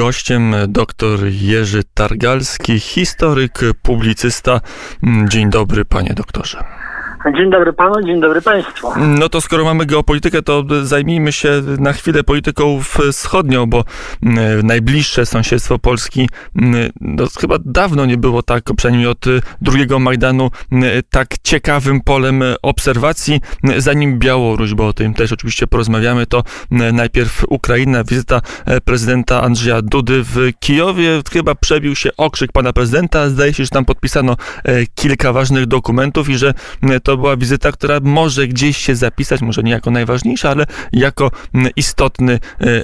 gościem dr Jerzy Targalski, historyk, publicysta. Dzień dobry, panie doktorze. Dzień dobry panu, dzień dobry państwu. No to skoro mamy geopolitykę, to zajmijmy się na chwilę polityką wschodnią, bo mm, najbliższe sąsiedztwo Polski mm, no, chyba dawno nie było tak, przynajmniej od drugiego Majdanu, mm, tak ciekawym polem obserwacji. Zanim Białoruś, bo o tym też oczywiście porozmawiamy, to najpierw Ukraina, wizyta e, prezydenta Andrzeja Dudy w Kijowie. Chyba przebił się okrzyk pana prezydenta. Zdaje się, że tam podpisano e, kilka ważnych dokumentów i że to to była wizyta, która może gdzieś się zapisać, może nie jako najważniejsza, ale jako mm, istotny e,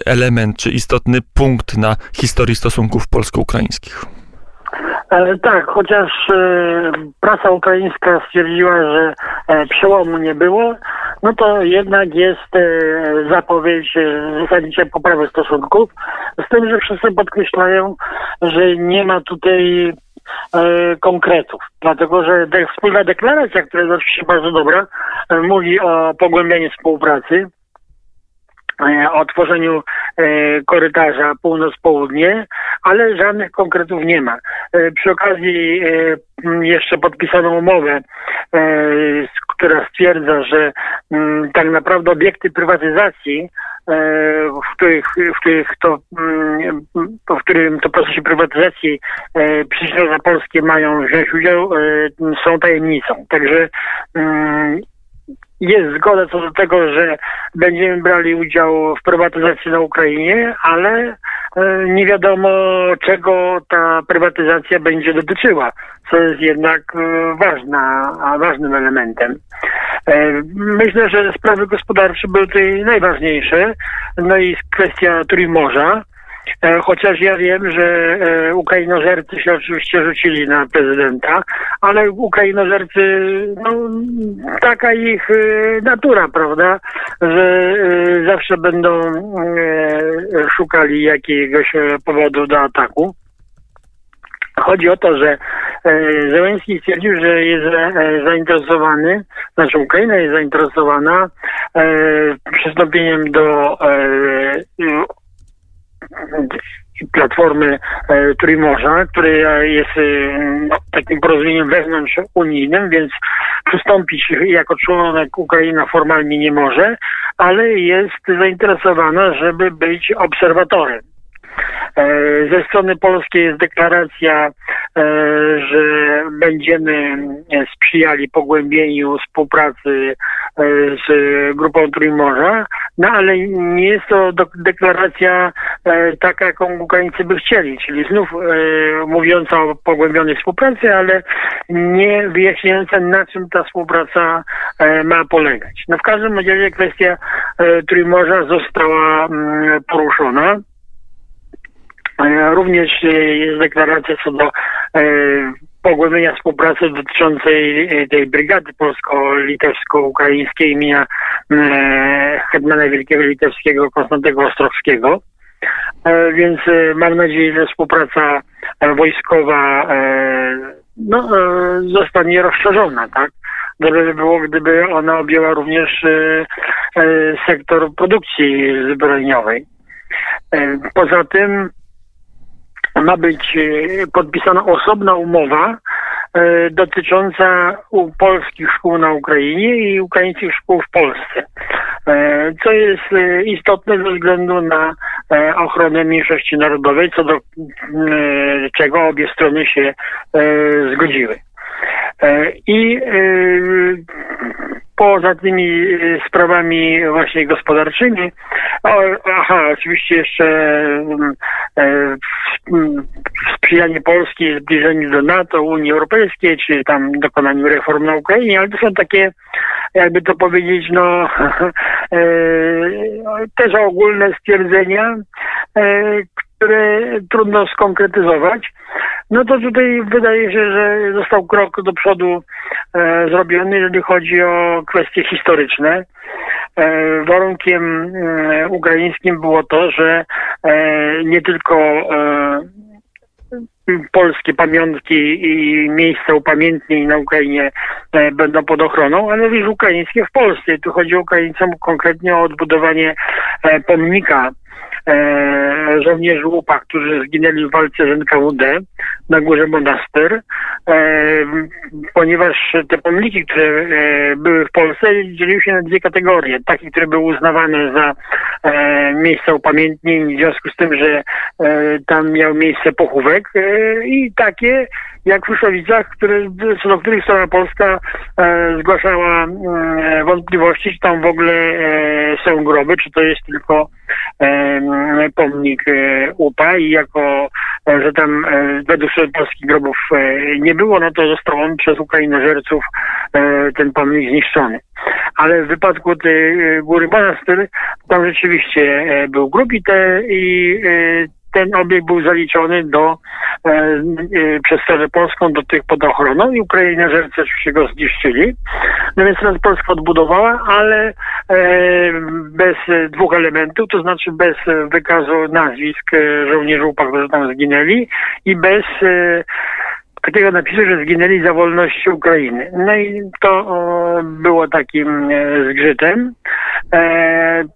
element, czy istotny punkt na historii stosunków polsko-ukraińskich. E, tak, chociaż e, prasa ukraińska stwierdziła, że przełomu nie było, no to jednak jest zapowiedź zasadniczej poprawy stosunków, z tym, że wszyscy podkreślają, że nie ma tutaj konkretów. Dlatego, że wspólna deklaracja, która jest oczywiście bardzo dobra, e, mówi o pogłębianiu współpracy, e, o tworzeniu korytarza północ-południe, ale żadnych konkretów nie ma. Przy okazji jeszcze podpisano umowę, która stwierdza, że tak naprawdę obiekty prywatyzacji E, w których, w których to, mm, w którym to procesie prywatyzacji e, polskie mają wziąć udział, e, są tajemnicą. Także mm, jest zgoda co do tego, że będziemy brali udział w prywatyzacji na Ukrainie, ale nie wiadomo czego ta prywatyzacja będzie dotyczyła, co jest jednak ważna, ważnym elementem. E, myślę, że sprawy gospodarcze były tutaj najważniejsze. No i kwestia Trójmorza. E, chociaż ja wiem, że e, Ukrainożercy się oczywiście rzucili na prezydenta, ale Ukrainożercy, no, taka ich natura, prawda, że zawsze będą szukali jakiegoś powodu do ataku. Chodzi o to, że e, Zełenski stwierdził, że jest e, zainteresowany, znaczy Ukraina jest zainteresowana e, przystąpieniem do platformy Trójmorza, która jest no, takim porozumieniem wewnątrz unijnym, więc przystąpić jako członek Ukraina formalnie nie może, ale jest zainteresowana, żeby być obserwatorem. E, ze strony polskiej jest deklaracja, e, że będziemy sprzyjali pogłębieniu współpracy e, z grupą Trójmorza, no ale nie jest to deklaracja taka, jaką Ukraińcy by chcieli, czyli znów mówiąca o pogłębionej współpracy, ale nie wyjaśniająca na czym ta współpraca ma polegać. No w każdym razie kwestia Trójmorza została mm, poruszona. Również e, jest deklaracja co do e, pogłębienia współpracy dotyczącej e, tej brygady polsko-litewsko-ukraińskiej imienia hetmana Wielkiego Litewskiego Konstantego Ostrowskiego. Więc mam nadzieję, że współpraca wojskowa no, zostanie rozszerzona, tak? Dobrze by było, gdyby ona objęła również sektor produkcji zbrojeniowej. Poza tym ma być e, podpisana osobna umowa e, dotycząca polskich szkół na Ukrainie i ukraińskich szkół w Polsce. E, co jest istotne ze względu na ochronę mniejszości narodowej, co do czego obie strony się zgodziły. I poza tymi y, sprawami właśnie gospodarczymi, aha, oczywiście jeszcze mm, e, sprzyjanie Polski zbliżeniu do NATO, Unii Europejskiej, czy tam dokonaniu reform na Ukrainie, ale to są takie, jakby to powiedzieć, no e, też ogólne stwierdzenia, e, które trudno skonkretyzować. No to tutaj wydaje się, że został krok do przodu e, zrobiony, jeżeli chodzi o kwestie historyczne. E, warunkiem e, ukraińskim było to, że e, nie tylko e, polskie pamiątki i miejsca upamiętnień na Ukrainie e, będą pod ochroną, ale również ukraińskie w Polsce. tu chodzi o Ukraińcom konkretnie o odbudowanie pomnika żołnierzy łupa, którzy zginęli w walce z NKWD na górze Monaster, e, ponieważ te pomniki, które e, były w Polsce, dzieliły się na dwie kategorie. Takie, które były uznawane za e, miejsca upamiętnień w związku z tym, że e, tam miał miejsce pochówek e, i takie, jak w Ruszowicach, które, co do których strona polska e, zgłaszała e, wątpliwości, czy tam w ogóle e, są groby, czy to jest tylko e, pomnik e, UPA i jako, e, że tam e, według polskich grobów nie było, no to został on przez Ukrainożerców ten pomnik zniszczony. Ale w wypadku tej góry Monastyr, tam rzeczywiście był grób i, te, i ten obiekt był zaliczony do, e, e, przez stronę polską do tych pod ochroną i Ukrainierzercy oczywiście go zniszczyli. No więc teraz Polska odbudowała, ale bez e, dwóch elementów, to znaczy bez wykazu nazwisk e, żołnierzy UPA, którzy tam zginęli i bez e, takiego napisu, że zginęli za wolność Ukrainy. No i to było takim zgrzytem.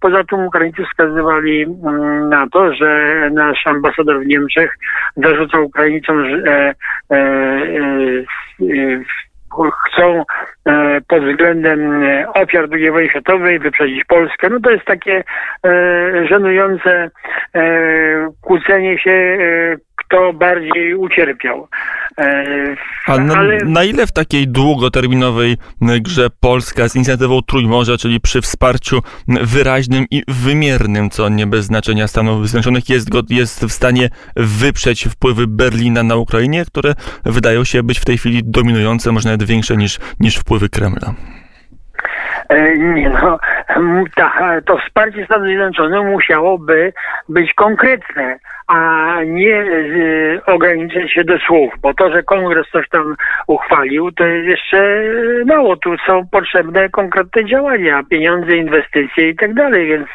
Poza tym Ukraińcy wskazywali na to, że nasz ambasador w Niemczech zarzucał Ukraińcom, że chcą e, pod względem e, ofiar II wojny światowej wyprzedzić Polskę. No to jest takie e, żenujące kłócenie się, kto bardziej ucierpiał. E, A na, ale na ile w takiej długoterminowej grze Polska z inicjatywą Trójmorza, czyli przy wsparciu wyraźnym i wymiernym, co nie bez znaczenia Stanów Zjednoczonych, jest, jest w stanie wyprzeć wpływy Berlina na Ukrainie, które wydają się być w tej chwili dominujące, może nawet większe niż, niż wpływy Kremla? E, Nie no, ta, to wsparcie Stanów Zjednoczonych musiałoby być konkretne, a nie e, ograniczyć się do słów, bo to, że kongres coś tam uchwalił, to jest jeszcze mało. Tu są potrzebne konkretne działania, pieniądze, inwestycje i tak dalej, więc...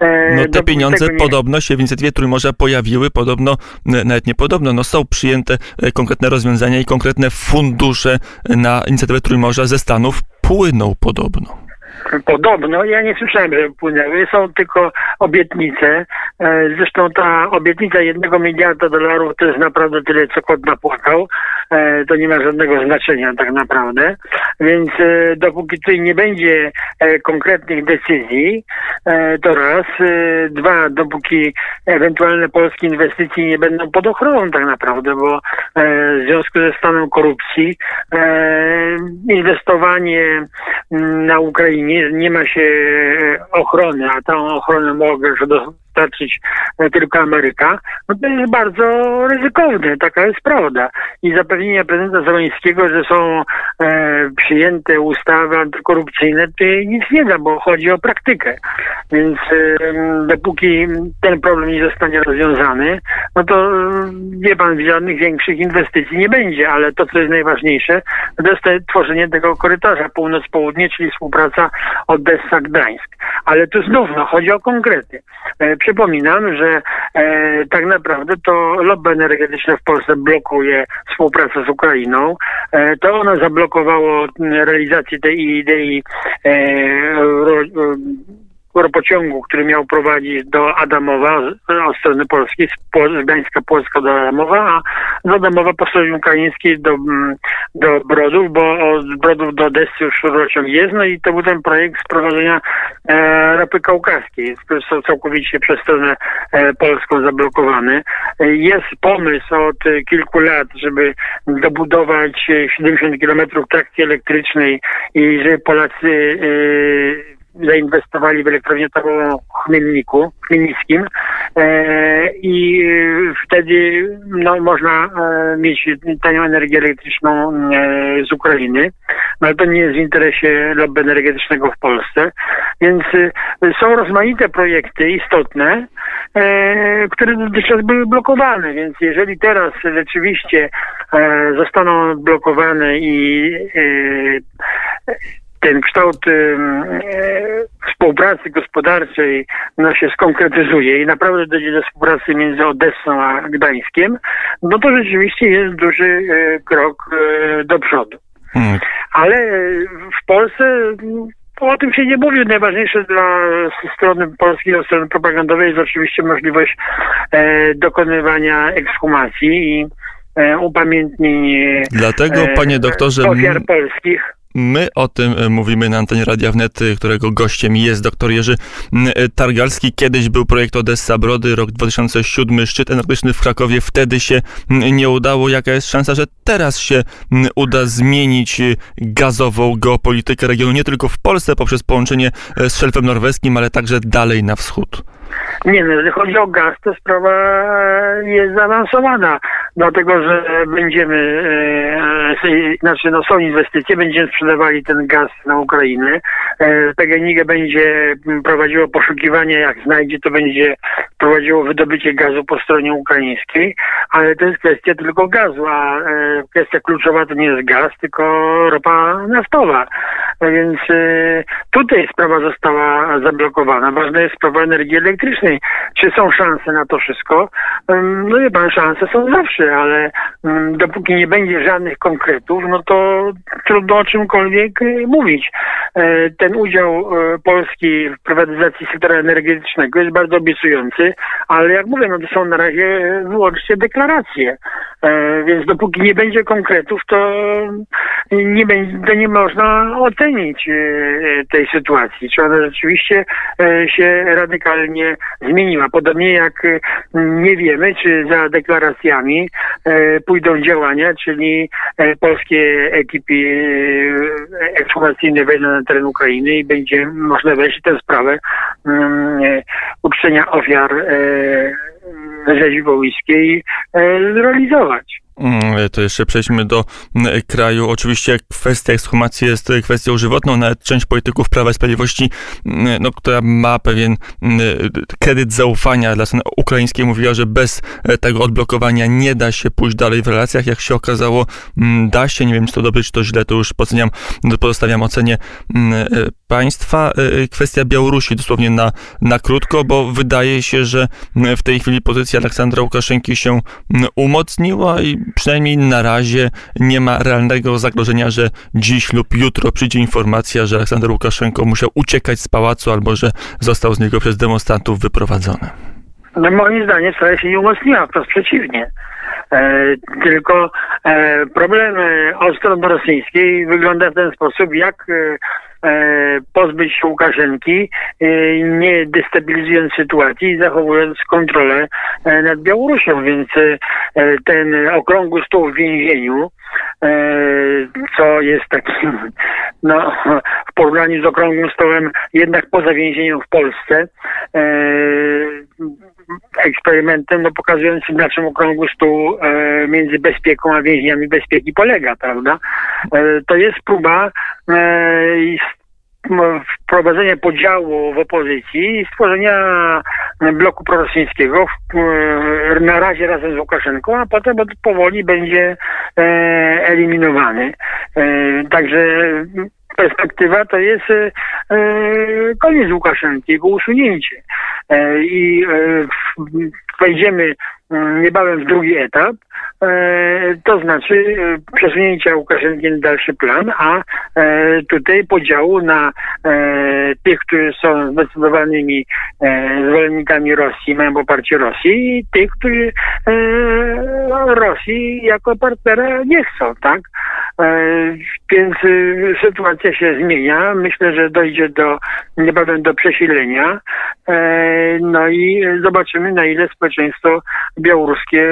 e, No te pieniądze nie- podobno się w inicjatywie Trójmorza pojawiły, podobno, nawet nie podobno, no są przyjęte e, konkretne rozwiązania i konkretne fundusze na inicjatywę Trójmorza ze Stanów płyną podobno. Podobno, ja nie słyszałem, że płynęły, są tylko obietnice. E, Zresztą ta obietnica jednego miliarda dolarów to jest naprawdę tyle, co kot napłakał. E, To nie ma żadnego znaczenia tak naprawdę. Więc e, dopóki tutaj nie będzie e, konkretnych decyzji, to raz. Dwa, dopóki ewentualne polskie inwestycje nie będą pod ochroną tak naprawdę, bo w związku ze stanem korupcji inwestowanie mm, na Ukrainie nie ma się ochrony, a tą ochronę może dostarczyć e, tylko Ameryka, no to jest bardzo ryzykowne, taka jest prawda. I zapewnienia prezydenta Zeleńskiego, że są e, przyjęte ustawy antykorupcyjne, to nic nie da, bo chodzi o praktykę. Więc e, dopóki ten problem nie zostanie rozwiązany, no to e, wie pan, żadnych większych inwestycji nie będzie, ale to, co jest najważniejsze, to jest to tworzenie tego korytarza północ-południe, czyli współpraca Odessa-Gdańsk. Ale tu znów no, chodzi o konkrety. E, przypominam, że e, tak naprawdę to lobby energetyczne w Polsce blokuje współpracę z Ukrainą. E, to ono zablokowało realizację tej idei e, ro, ropociągu, który miał prowadzić do Adamowa od strony polskiej, z Gdańska Polska do Adamowa, a z Adamowa po stronie ukraińskiej do, mm, do Brodów, bo od Brodów do Odessy już rurociąg jest, no i to był ten projekt sprowadzenia e, ropy kaukaskiej, który całkowicie przez stronę e, polską zablokowany. E, Jest pomysł od e, kilku lat, żeby dobudować e, 70 kilometrów trakcji elektrycznej i żeby Polacy e, zainwestowali w elektrownię atomową w Chmielniku, Chmielnickim e, i e, wtedy no, można e, mieć tanią energię elektryczną e, z Ukrainy, no, ale to nie jest w interesie lobby energetycznego w Polsce, więc e, są rozmaite projekty istotne, e, które dotychczas były blokowane, więc jeżeli teraz rzeczywiście zostaną blokowane i ten kształt e, współpracy gospodarczej no, się skonkretyzuje i naprawdę dojdzie do współpracy między Odessą a Gdańskiem, no to rzeczywiście jest duży e, krok e, do przodu. Hmm. Ale w Polsce mm, o tym się nie mówi. Najważniejsze dla strony polskiej, dla strony propagandowej jest oczywiście możliwość e, dokonywania ekshumacji i e, upamiętnień Dlatego, panie doktorze, ofiar polskich. My o tym e, mówimy na antenie Radia Wnet, e, którego gościem jest dr Jerzy e, Targalski. Kiedyś był projekt Odessa Brody, rok 2007, szczyt energetyczny w Krakowie. Wtedy się nie udało. Jaka jest szansa, że teraz się uda zmienić gazową geopolitykę regionu nie tylko w Polsce poprzez połączenie z szelfem norweskim, ale także dalej na wschód? Nie, no, jeżeli chodzi o gaz, to sprawa jest zaawansowana, dlatego że będziemy, e, e, znaczy no są inwestycje, będziemy sprzedawali ten gaz na Ukrainę. E, PGNiG będzie prowadziło poszukiwania, jak znajdzie, to będzie prowadziło wydobycie gazu po stronie ukraińskiej, ale to jest kwestia tylko gazu, a e, kwestia kluczowa to nie jest gaz, tylko ropa naftowa. Więc e, tutaj sprawa została zablokowana. Ważna jest sprawa energii elektrycznej. Czy są szanse na to wszystko? No wie pan, szanse są zawsze, ale dopóki nie będzie żadnych konkretów, no to trudno o czymkolwiek e, mówić. Ten udział Polski w prywatyzacji sektora energetycznego jest bardzo obiecujący ale jak mówię, no to są na razie wyłącznie deklaracje. E, więc dopóki nie będzie konkretów, to nie, będzie, nie można ocenić e, tej sytuacji. Czy ona rzeczywiście e, się radykalnie zmieniła. Podobnie jak nie wiemy, czy za deklaracjami pójdą działania, czyli polskie ekipy ekshumacyjne wejdą na teren Ukrainy i będzie można wejść tę sprawę mm, uczczenia ofiar rzezi wołyjskiej zrealizować. Mm, to jeszcze przejdźmy do mm, kraju. Oczywiście kwestia ekshumacji jest kwestią żywotną. Nawet część polityków Prawa i Sprawiedliwości, mm, no, która ma pewien kredyt zaufania dla strony ukraińskiej, mówiła, że bez e, tego odblokowania nie da się pójść dalej w relacjach. Jak się okazało, da się. Nie wiem, czy to dobrze, czy to źle, to już podstawiam, pozostawiam ocenie e, państwa. E, kwestia Białorusi dosłownie na, na krótko, bo wydaje się, że w tej chwili pozycja Aleksandra Łukaszenki się umocniła i przynajmniej na razie nie ma realnego zagrożenia, że dziś lub jutro przyjdzie informacja, że Aleksander Łukaszenko musiał uciekać z pałacu albo że został z niego przez demonstrantów wyprowadzony. No moim zdaniem wcale się nie umocniła, wprost przeciwnie. E, tylko e, problem e, od strony rosyjskiej wygląda w ten sposób, jak pozbyć się Łukaszenki, nie destabilizując sytuacji i zachowując kontrolę nad Białorusią. Więc ten okrągły stół w więzieniu, co jest takim, no, w porównaniu z okrągłym stołem jednak poza więzieniem w Polsce, eksperymentem, no pokazującym na czym okrągły stół między bezpieką a więźniami bezpieki polega, prawda? to jest próba wprowadzenia podziału w opozycji i stworzenia bloku prorosyjskiego na razie razem z Łukaszenką, a potem powoli będzie e, eliminowany. E, także perspektywa to jest e, koniec Łukaszenki, jego usunięcie. I wejdziemy niebawem w drugi etap, E, to znaczy e, przesunięcia Łukaszenki na dalszy plan, a e, tutaj podziału na tych, którzy są zdecydowanymi zwolennikami Rosji, mają poparcie Rosji i tych, którzy Rosji jako partnera nie chcą, tak? Więc sytuacja się zmienia. Myślę, że dojdzie do niebawem do przesilenia. No i zobaczymy, na ile społeczeństwo białoruskie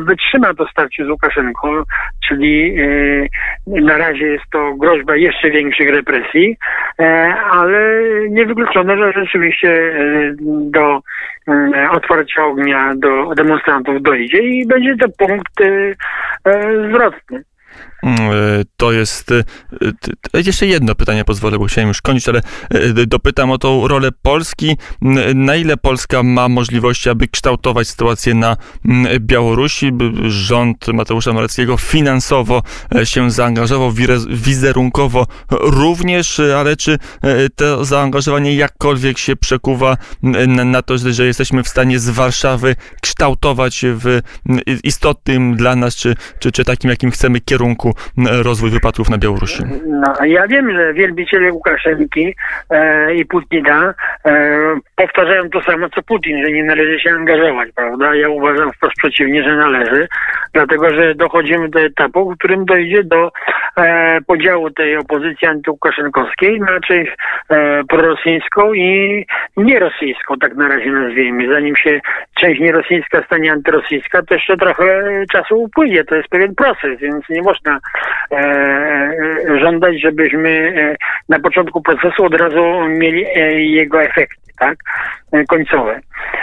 wytrzyma to starcie z Łukaszenką, czyli e, na razie jest to groźba jeszcze większych represji, e, ale niewykluczone, że rzeczywiście e, do otwarcia ognia do demonstrantów dojdzie i będzie to punkt zwrotny. E, to jest. E, jeszcze jedno pytanie pozwolę, bo chciałem już kończyć, ale e, dopytam o tą rolę Polski. Na ile Polska ma możliwości, aby kształtować sytuację na Białorusi? Rząd Mateusza Moreckiego finansowo się zaangażował, wizerunkowo również, ale czy to zaangażowanie jakkolwiek się przekuwa na to, że jesteśmy w stanie z Warszawy kształtować w istotnym dla nas, czy, czy, czy takim, jakim chcemy kierunku roku rozwój wypadków na Białorusi? No, ja wiem, że wielbiciele Łukaszenki e, i Putina e, powtarzają to samo co Putin, że nie należy się angażować, prawda? Ja uważam wprost przeciwnie, że należy, dlatego że dochodzimy do etapu, w którym dojdzie do e, podziału tej opozycji antyłukaszenkowskiej na część e, prorosyjską i nierosyjską, tak na razie nazwijmy. Zanim się część nierosyjska stanie antyrosyjska, to jeszcze trochę czasu upłynie. To jest pewien proces, więc nie można e, żądać, żebyśmy e, na początku procesu od razu mieli e, jego efekty tak, końcowe.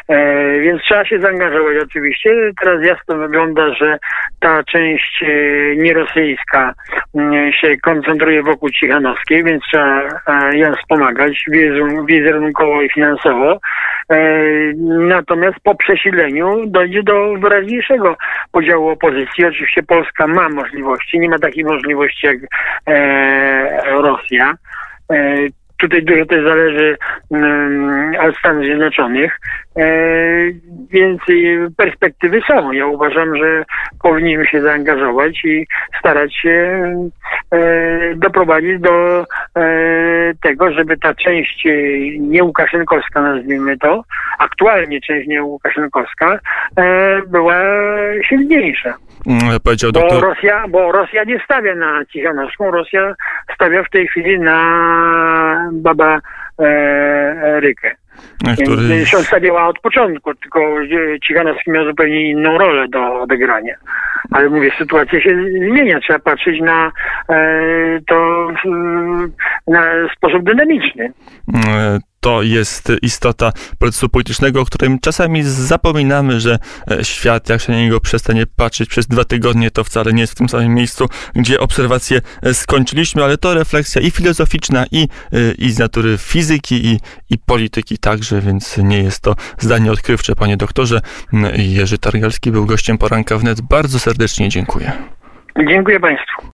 E, więc trzeba się zaangażować oczywiście. Teraz jasno wygląda, że ta część e, nierosyjska e, się koncentruje wokół Cichanowskiej, więc trzeba e, ją wspomagać wizerunkowo i finansowo. E, natomiast po przesileniu dojdzie do wyraźniejszego podziału opozycji. Oczywiście Polska ma możliwości, nie ma takiej możliwości jak Rosja tutaj dużo też zależy um, od Stanów Zjednoczonych, więc perspektywy są. Ja uważam, że powinniśmy się zaangażować i starać się e, doprowadzić do e, tego, żeby ta część e, niełukaszenkowska, nazwijmy to, aktualnie część niełukaszenkowska, e, była silniejsza. Mm, powiedział bo doktor... Rosja, bo Rosja nie stawia na Cichanowską, Rosja stawia w tej chwili na Baba e, Rykę. Który... Się stawiała od początku, tylko Cichanowski miał zupełnie inną rolę do odegrania. Ale mówię, sytuacja się zmienia, trzeba patrzeć na e, to na sposób dynamiczny. E, to jest istota procesu politycznego, o którym czasami zapominamy, że e, świat, jak się na niego przestanie patrzeć przez dwa tygodnie, to wcale nie jest w tym samym miejscu, gdzie obserwacje e, skończyliśmy, ale to refleksja i filozoficzna, i, i z natury fizyki, i, i polityki także, więc nie jest to zdanie odkrywcze, panie doktorze. Jerzy Targalski był gościem poranka wnet. Bardzo serdecznie dziękuję. Dziękuję państwu.